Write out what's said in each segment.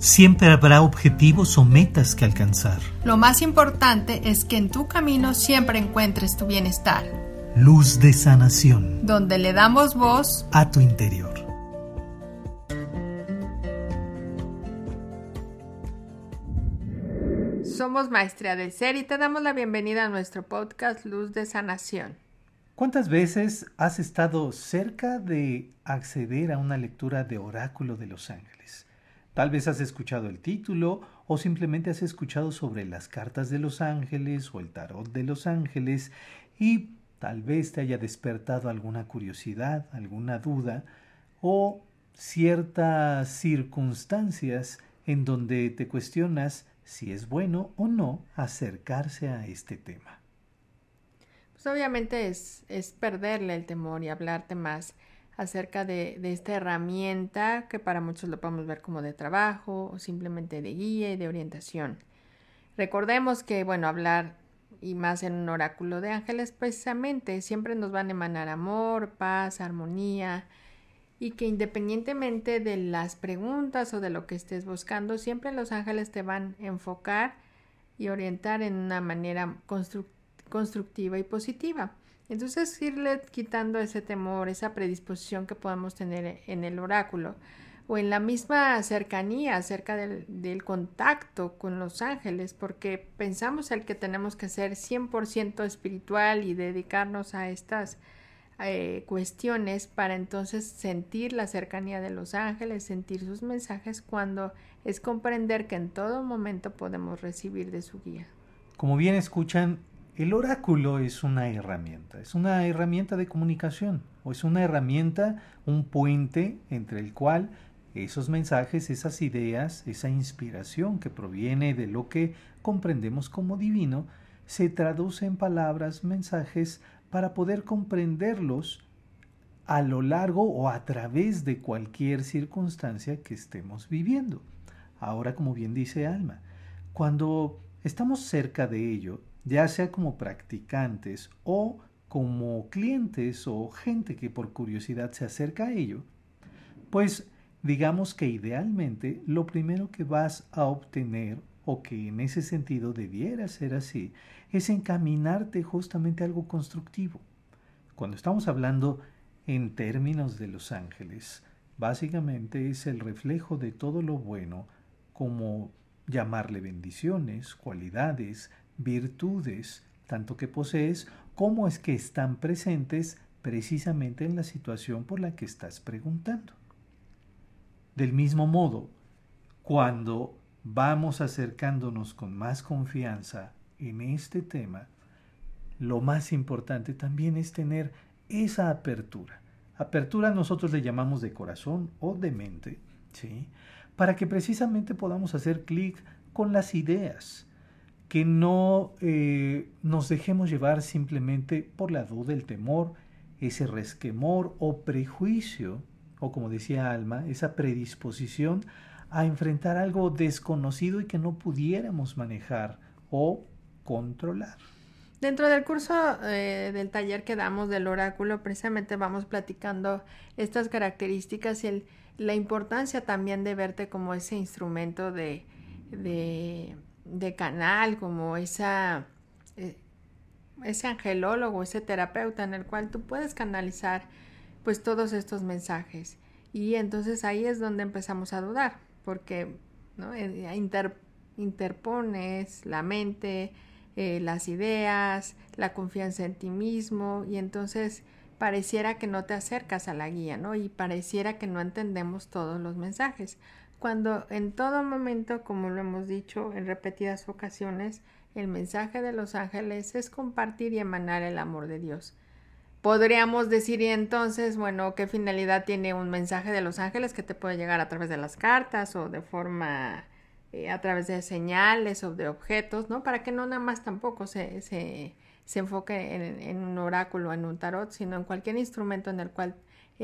Siempre habrá objetivos o metas que alcanzar. Lo más importante es que en tu camino siempre encuentres tu bienestar. Luz de sanación. Donde le damos voz a tu interior. Somos Maestría del Ser y te damos la bienvenida a nuestro podcast Luz de Sanación. ¿Cuántas veces has estado cerca de acceder a una lectura de Oráculo de los Ángeles? Tal vez has escuchado el título o simplemente has escuchado sobre las cartas de los ángeles o el tarot de los ángeles y tal vez te haya despertado alguna curiosidad, alguna duda o ciertas circunstancias en donde te cuestionas si es bueno o no acercarse a este tema. Pues obviamente es, es perderle el temor y hablarte más acerca de, esta herramienta que para muchos lo podemos ver como de trabajo o simplemente de guía y de orientación. Recordemos que, bueno, hablar y más en un oráculo de ángeles precisamente siempre nos van a emanar amor, paz, armonía y que independientemente de las preguntas o de lo que estés buscando, siempre los ángeles te van a enfocar y orientar en una manera constructiva y positiva. Entonces irle quitando ese temor, esa predisposición que podemos tener en el oráculo o en la misma cercanía acerca del, contacto con los ángeles, porque pensamos el que tenemos que ser 100% espiritual y dedicarnos a estas eh, cuestiones para entonces sentir la cercanía de los ángeles, sentir sus mensajes, cuando es comprender que en todo momento podemos recibir de su guía. Como bien escuchan, el oráculo es una herramienta, es una herramienta de comunicación o es una herramienta, un puente entre el cual esos mensajes, esas ideas, esa inspiración que proviene de lo que comprendemos como divino, se traduce en palabras, mensajes, para poder comprenderlos a lo largo o a través de cualquier circunstancia que estemos viviendo. Ahora, como bien dice Alma, cuando estamos cerca de ello, ya sea como practicantes o como clientes o gente que por curiosidad se acerca a ello, pues digamos que idealmente lo primero que vas a obtener o que en ese sentido debiera ser así, es encaminarte justamente a algo constructivo. Cuando estamos hablando en términos de los ángeles, básicamente es el reflejo de todo lo bueno, como llamarle bendiciones, cualidades, virtudes, tanto que posees como es que están presentes precisamente en la situación por la que estás preguntando. Del mismo modo, cuando vamos acercándonos con más confianza en este tema, lo más importante también es tener esa apertura. Apertura nosotros le llamamos de corazón o de mente, ¿sí? Para que precisamente podamos hacer clic con las ideas, que no eh, nos dejemos llevar simplemente por la duda, el temor, ese resquemor o prejuicio, o como decía Alma, esa predisposición a enfrentar algo desconocido y que no pudiéramos manejar o controlar. Dentro del curso eh, del taller que damos del oráculo, precisamente vamos platicando estas características y la importancia también de verte como ese instrumento de de canal, como esa, eh, ese angelólogo, ese terapeuta en el cual tú puedes canalizar pues todos estos mensajes. Y entonces ahí es donde empezamos a dudar, porque ¿no? Eh, interpones la mente, eh, las ideas, la confianza en ti mismo, y entonces pareciera que no te acercas a la guía, ¿no? Y pareciera que no entendemos todos los mensajes cuando en todo momento, como lo hemos dicho en repetidas ocasiones, el mensaje de los ángeles es compartir y emanar el amor de Dios. Podríamos decir y entonces, bueno, ¿qué finalidad tiene un mensaje de los ángeles que te puede llegar a través de las cartas o de forma eh, a través de señales o de objetos, ¿no? Para que no nada más tampoco se, se, se enfoque en, en un oráculo, en un tarot, sino en cualquier instrumento en el cual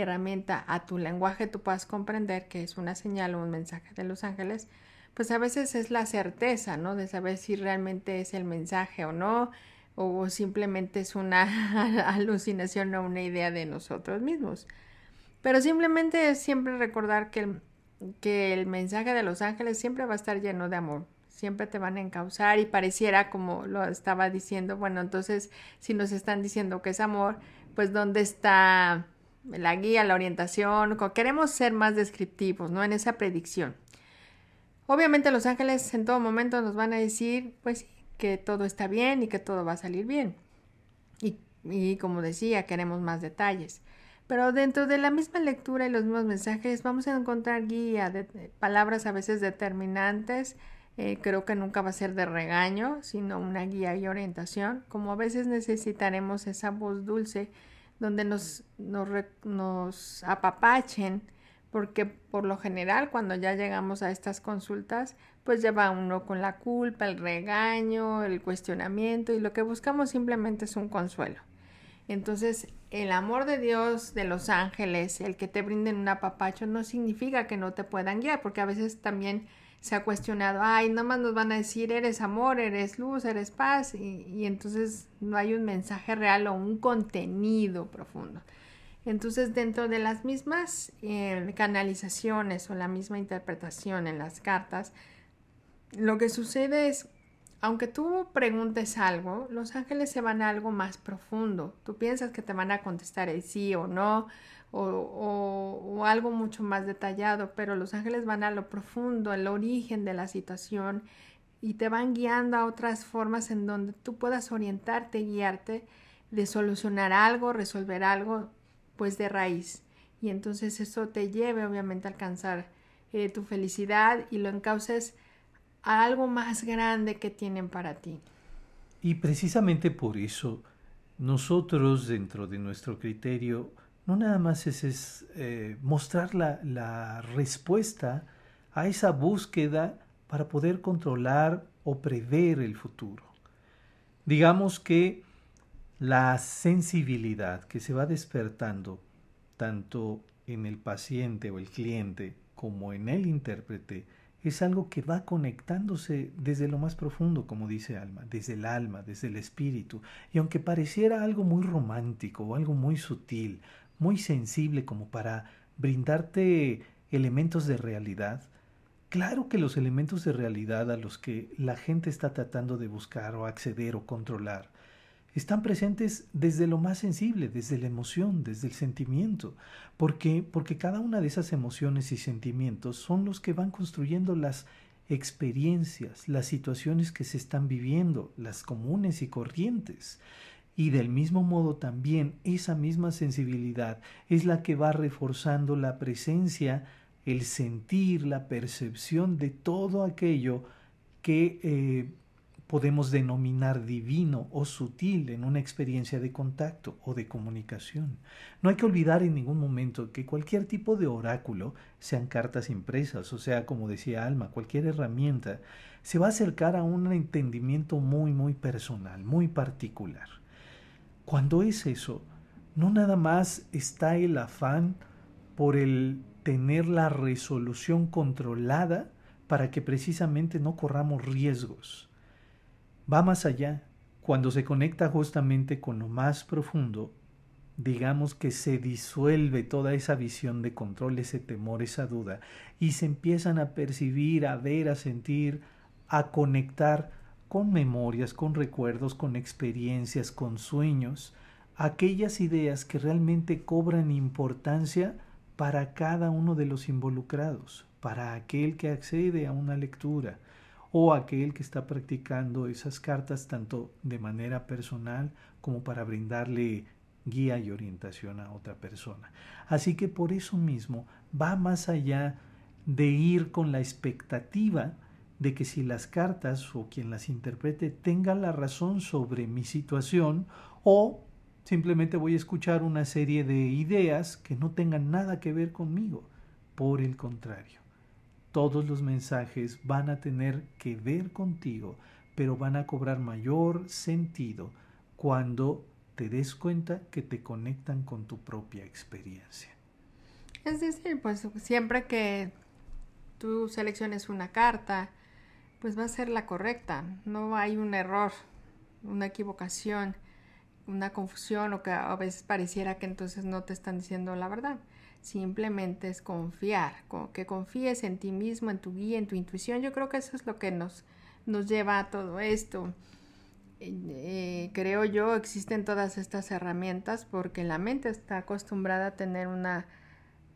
herramienta a tu lenguaje tú puedas comprender que es una señal o un mensaje de los ángeles, pues a veces es la certeza, ¿no? De saber si realmente es el mensaje o no, o simplemente es una alucinación o una idea de nosotros mismos. Pero simplemente es siempre recordar que que el mensaje de los ángeles siempre va a estar lleno de amor, siempre te van a encauzar y pareciera como lo estaba diciendo, bueno, entonces si nos están diciendo que es amor, pues ¿dónde está la guía, la orientación? Queremos ser más descriptivos, ¿no? En esa predicción. Obviamente los ángeles en todo momento nos van a decir, pues que todo está bien y que todo va a salir bien. Y, y como decía, queremos más detalles. Pero dentro de la misma lectura y los mismos mensajes vamos a encontrar guía de, palabras a veces determinantes. Eh, creo que nunca va a ser de regaño, sino una guía y orientación. Como a veces necesitaremos esa voz dulce donde nos, nos, apapachen, porque por lo general cuando ya llegamos a estas consultas, pues lleva uno con la culpa, el regaño, el cuestionamiento y lo que buscamos simplemente es un consuelo. Entonces, el amor de Dios, de los ángeles, el que te brinden un apapacho, no significa que no te puedan guiar, porque a veces también se ha cuestionado, ay, nomás nos van a decir, eres amor, eres luz, eres paz, y, entonces no hay un mensaje real o un contenido profundo. Entonces, dentro de las mismas eh, canalizaciones o la misma interpretación en las cartas, lo que sucede es aunque tú preguntes algo, los ángeles se van a algo más profundo. Tú piensas que te van a contestar el sí o no, o, algo mucho más detallado, pero los ángeles van a lo profundo, al origen de la situación y te van guiando a otras formas en donde tú puedas orientarte, guiarte de solucionar algo, resolver algo, pues de raíz. Y entonces eso te lleve obviamente a alcanzar eh, tu felicidad y lo encauces a algo más grande que tienen para ti. Y precisamente por eso, nosotros dentro de nuestro criterio, no nada más es, eh, mostrar la, la respuesta a esa búsqueda para poder controlar o prever el futuro. Digamos que la sensibilidad que se va despertando tanto en el paciente o el cliente como en el intérprete es algo que va conectándose desde lo más profundo, como dice Alma, desde el alma, desde el espíritu. Y aunque pareciera algo muy romántico o algo muy sutil, muy sensible como para brindarte elementos de realidad, claro que los elementos de realidad a los que la gente está tratando de buscar o acceder o controlar están presentes desde lo más sensible, desde la emoción, desde el sentimiento, porque porque cada una de esas emociones y sentimientos son los que van construyendo las experiencias, las situaciones que se están viviendo, las comunes y corrientes. Y del mismo modo también esa misma sensibilidad es la que va reforzando la presencia, el sentir, la percepción de todo aquello que eh, podemos denominar divino o sutil en una experiencia de contacto o de comunicación. No hay que olvidar en ningún momento que cualquier tipo de oráculo, sean cartas impresas, o sea, como decía Alma, cualquier herramienta, se va a acercar a un entendimiento muy, muy personal, muy particular. Cuando es eso, no nada más está el afán por el tener la resolución controlada para que precisamente no corramos riesgos va más allá. Cuando se conecta justamente con lo más profundo, digamos que se disuelve toda esa visión de control, ese temor, esa duda, y se empiezan a percibir, a ver, a sentir, a conectar con memorias, con recuerdos, con experiencias, con sueños, aquellas ideas que realmente cobran importancia para cada uno de los involucrados, para aquel que accede a una lectura, o aquel que está practicando esas cartas tanto de manera personal como para brindarle guía y orientación a otra persona. Así que por eso mismo va más allá de ir con la expectativa de que si las cartas o quien las interprete tenga la razón sobre mi situación o simplemente voy a escuchar una serie de ideas que no tengan nada que ver conmigo. Por el contrario, todos los mensajes van a tener que ver contigo, pero van a cobrar mayor sentido cuando te des cuenta que te conectan con tu propia experiencia. Es decir, pues siempre que tú selecciones una carta, pues va a ser la correcta, no hay un error, una equivocación, una confusión o que a veces pareciera que entonces no te están diciendo la verdad simplemente es confiar, que confíes en ti mismo, en tu guía, en tu intuición. Yo creo que eso es lo que nos, nos lleva a todo esto. Eh, creo yo, existen todas estas herramientas porque la mente está acostumbrada a tener una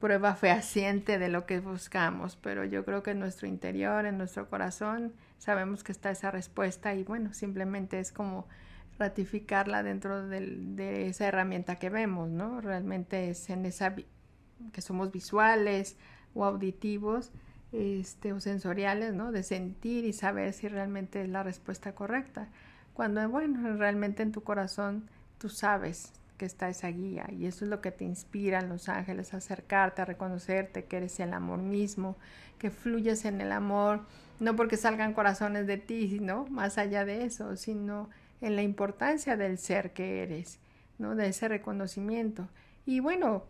prueba fehaciente de lo que buscamos, pero yo creo que en nuestro interior, en nuestro corazón, sabemos que está esa respuesta y bueno, simplemente es como ratificarla dentro de esa herramienta que vemos, ¿no? Realmente es en esa que somos visuales o auditivos este, o sensoriales, ¿no? De sentir y saber si realmente es la respuesta correcta. Cuando, bueno, realmente en tu corazón tú sabes que está esa guía y eso es lo que te inspira en los ángeles, a acercarte, a reconocerte que eres el amor mismo, que fluyes en el amor, no porque salgan corazones de ti, sino más allá de eso, sino en la importancia del ser que eres, ¿no? De ese reconocimiento. Y bueno,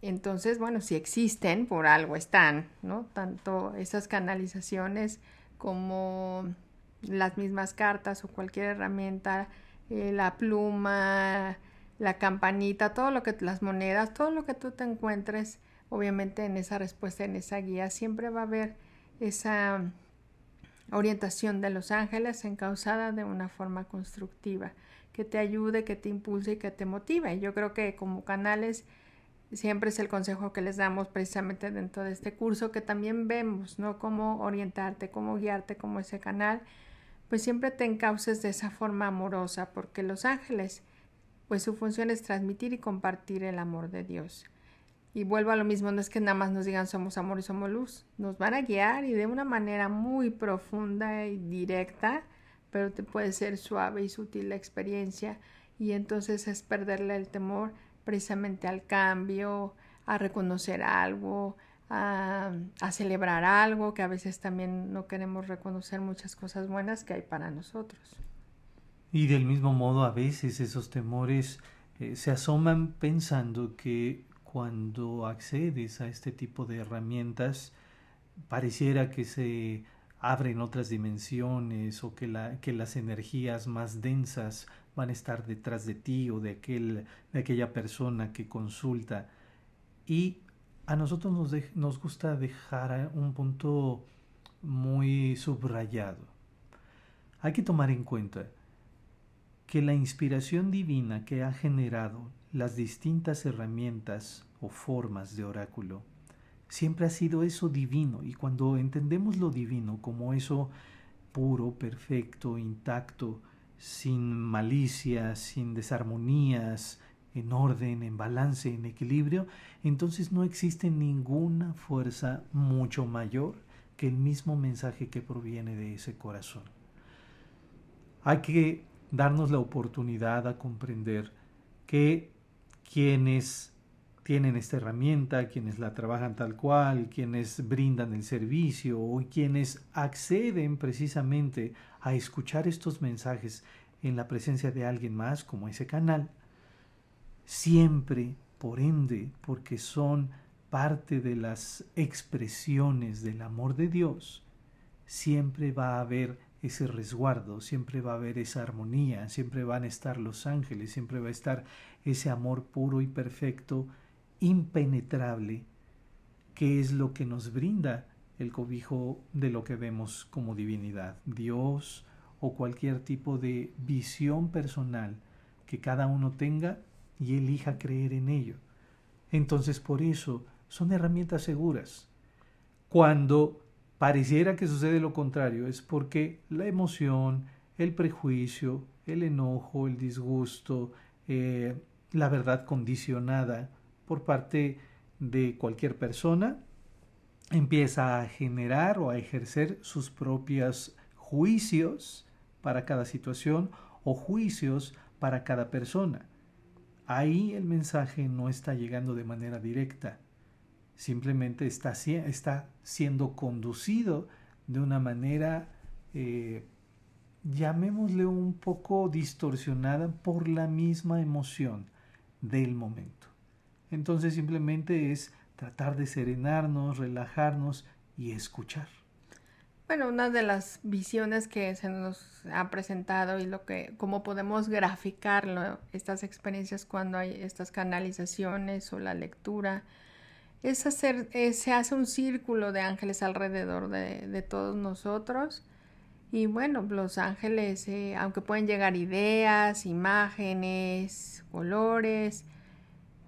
entonces, bueno, si existen, por algo están, ¿no? Tanto esas canalizaciones como las mismas cartas o cualquier herramienta, eh, la pluma, la campanita, todo lo que las monedas, todo lo que tú te encuentres, obviamente en esa respuesta, en esa guía, siempre va a haber esa orientación de los ángeles encausada de una forma constructiva, que te ayude, que te impulse y que te motive. Yo creo que como canales siempre es el consejo que les damos precisamente dentro de este curso que también vemos, ¿no? Cómo orientarte, cómo guiarte como ese canal, pues siempre te encauces de esa forma amorosa, porque los ángeles, pues su función es transmitir y compartir el amor de Dios. Y vuelvo a lo mismo, no es que nada más nos digan somos amor y somos luz, nos van a guiar y de una manera muy profunda y directa, pero te puede ser suave y sutil la experiencia y entonces es perderle el temor precisamente al cambio, a reconocer algo, a, celebrar algo, que a veces también no queremos reconocer muchas cosas buenas que hay para nosotros. Y del mismo modo, a veces esos temores eh, se asoman pensando que cuando accedes a este tipo de herramientas, pareciera que se abren otras dimensiones o que, la, que las energías más densas van a estar detrás de ti o de, aquel, de aquella persona que consulta. Y a nosotros nos, nos gusta dejar un punto muy subrayado. Hay que tomar en cuenta que la inspiración divina que ha generado las distintas herramientas o formas de oráculo siempre ha sido eso divino y cuando entendemos lo divino como eso puro, perfecto, intacto, sin malicia, sin desarmonías, en orden, en balance, en equilibrio, entonces no existe ninguna fuerza mucho mayor que el mismo mensaje que proviene de ese corazón. Hay que darnos la oportunidad a comprender que quienes tienen esta herramienta, quienes la trabajan tal cual, quienes brindan el servicio o quienes acceden precisamente a escuchar estos mensajes en la presencia de alguien más como ese canal, siempre, por ende, porque son parte de las expresiones del amor de Dios, siempre va a haber ese resguardo, siempre va a haber esa armonía, siempre van a estar los ángeles, siempre va a estar ese amor puro y perfecto impenetrable, que es lo que nos brinda el cobijo de lo que vemos como divinidad, Dios o cualquier tipo de visión personal que cada uno tenga y elija creer en ello. Entonces por eso son herramientas seguras. Cuando pareciera que sucede lo contrario es porque la emoción, el prejuicio, el enojo, el disgusto, eh, la verdad condicionada por parte de cualquier persona, empieza a generar o a ejercer sus propios juicios para cada situación o juicios para cada persona. Ahí el mensaje no está llegando de manera directa, simplemente está, está siendo conducido de una manera, eh, llamémosle un poco distorsionada por la misma emoción del momento. Entonces simplemente es tratar de serenarnos, relajarnos y escuchar. Bueno, una de las visiones que se nos ha presentado y lo que, cómo podemos graficarlo, estas experiencias cuando hay estas canalizaciones o la lectura, es hacer, eh, se hace un círculo de ángeles alrededor de, todos nosotros. Y bueno, los ángeles, eh, aunque pueden llegar ideas, imágenes, colores,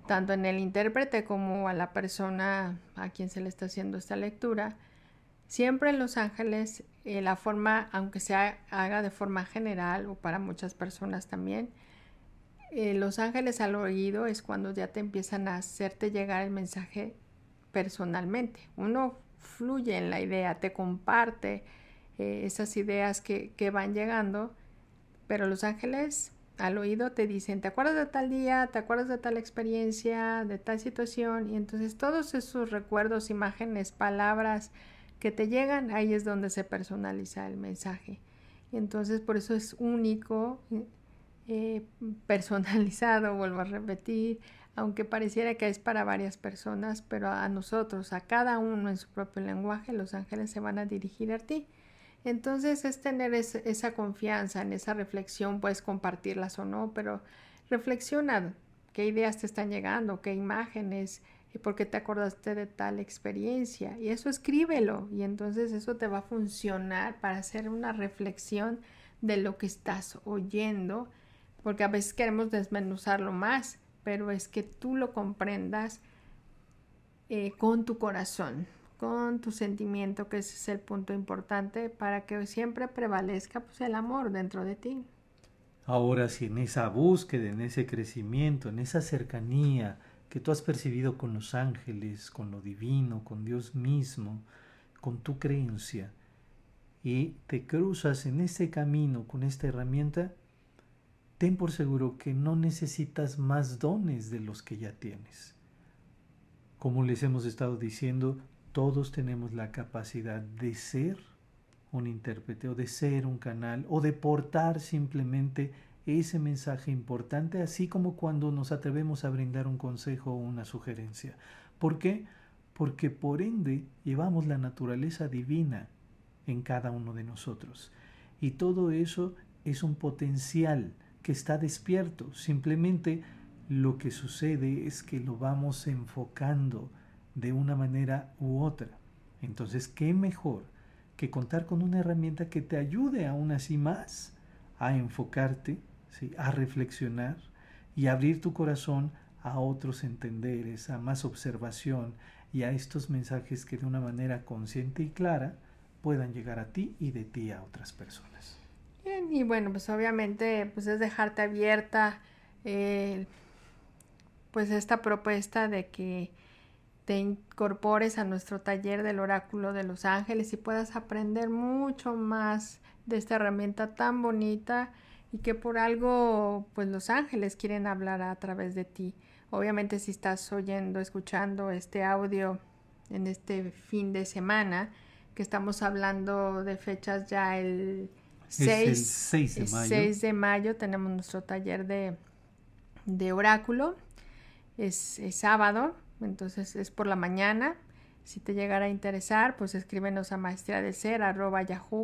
tanto en el intérprete como a la persona a quien se le está haciendo esta lectura, siempre los ángeles, eh, la forma, aunque se haga de forma general o para muchas personas también, eh, los ángeles al oído es cuando ya te empiezan a hacerte llegar el mensaje personalmente. Uno fluye en la idea, te comparte eh, esas ideas que, que van llegando, pero los ángeles al oído te dicen, ¿te acuerdas de tal día? ¿Te acuerdas de tal experiencia? ¿De tal situación? Y entonces todos esos recuerdos, imágenes, palabras que te llegan, ahí es donde se personaliza el mensaje. Y entonces por eso es único eh, personalizado, vuelvo a repetir, aunque pareciera que es para varias personas, pero a nosotros, a cada uno en su propio lenguaje, los ángeles se van a dirigir a ti. Entonces es tener esa confianza en esa reflexión, puedes compartirlas o no, pero reflexiona qué ideas te están llegando, qué imágenes, y por qué te acordaste de tal experiencia. Y eso escríbelo y entonces eso te va a funcionar para hacer una reflexión de lo que estás oyendo porque a veces queremos desmenuzarlo más, pero es que tú lo comprendas eh, con tu corazón, con tu sentimiento, que ese es el punto importante para que siempre prevalezca pues, el amor dentro de ti. Ahora, si en esa búsqueda, en ese crecimiento, en esa cercanía que tú has percibido con los ángeles, con lo divino, con Dios mismo, con tu creencia, y te cruzas en ese camino con esta herramienta, ten por seguro que no necesitas más dones de los que ya tienes. Como les hemos estado diciendo, todos tenemos la capacidad de ser un intérprete o de ser un canal o de portar simplemente ese mensaje importante, así como cuando nos atrevemos a brindar un consejo o una sugerencia. ¿Por qué? Porque por ende llevamos la naturaleza divina en cada uno de nosotros. Y todo eso es un potencial que está despierto. Simplemente lo que sucede es que lo vamos enfocando de una manera u otra. Entonces, ¿qué mejor que contar con una herramienta que te ayude aún así más a enfocarte, a reflexionar y abrir tu corazón a otros entenderes, a más observación y a estos mensajes que de una manera consciente y clara puedan llegar a ti y de ti a otras personas y bueno, pues obviamente pues es dejarte abierta eh, pues esta propuesta de que te incorpores a nuestro taller del oráculo de los ángeles y puedas aprender mucho más de esta herramienta tan bonita y que por algo pues los ángeles quieren hablar a través de ti. Obviamente si estás oyendo, escuchando este audio en este fin de semana, que estamos hablando de fechas ya el 6, de mayo. 6 de mayo tenemos nuestro taller de, oráculo. Es, sábado, entonces es por la mañana. Si te llegara a interesar, pues escríbenos a maestría de ser yahoo.com.mx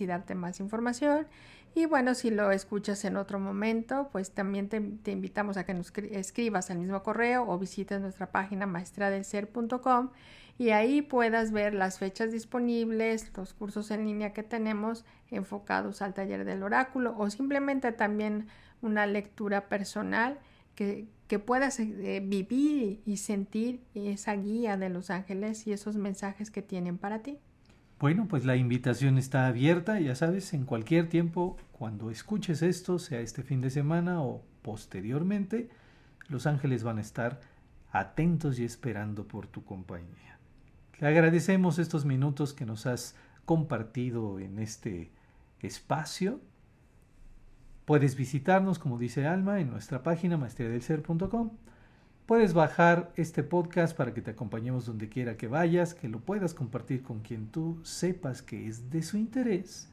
y darte más información. Y bueno, si lo escuchas en otro momento, pues también te, te invitamos a que nos escribas al mismo correo o visites nuestra página maestradelser.com y ahí puedas ver las fechas disponibles, los cursos en línea que tenemos enfocados al taller del oráculo o simplemente también una lectura personal que, que puedas eh, vivir y sentir esa guía de los ángeles y esos mensajes que tienen para ti. Bueno, pues la invitación está abierta, ya sabes, en cualquier tiempo, cuando escuches esto, sea este fin de semana o posteriormente, los ángeles van a estar atentos y esperando por tu compañía. Te agradecemos estos minutos que nos has compartido en este espacio. Puedes visitarnos, como dice Alma, en nuestra página maestriadelser.com. Puedes bajar este podcast para que te acompañemos donde quiera que vayas, que lo puedas compartir con quien tú sepas que es de su interés.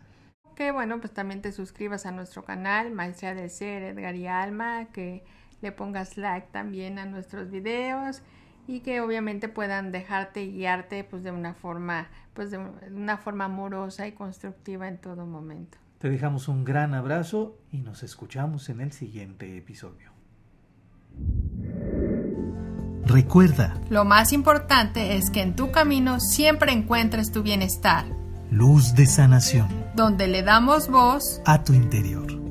Que bueno, pues también te suscribas a nuestro canal Maestría del Ser, Edgar y Alma, que le pongas like también a nuestros videos y que obviamente puedan dejarte y guiarte pues de una forma pues de una forma amorosa y constructiva en todo momento. Te dejamos un gran abrazo y nos escuchamos en el siguiente episodio. recuerda, lo más importante es que en tu camino siempre encuentres tu bienestar. Luz de sanación. Donde le damos voz a tu interior.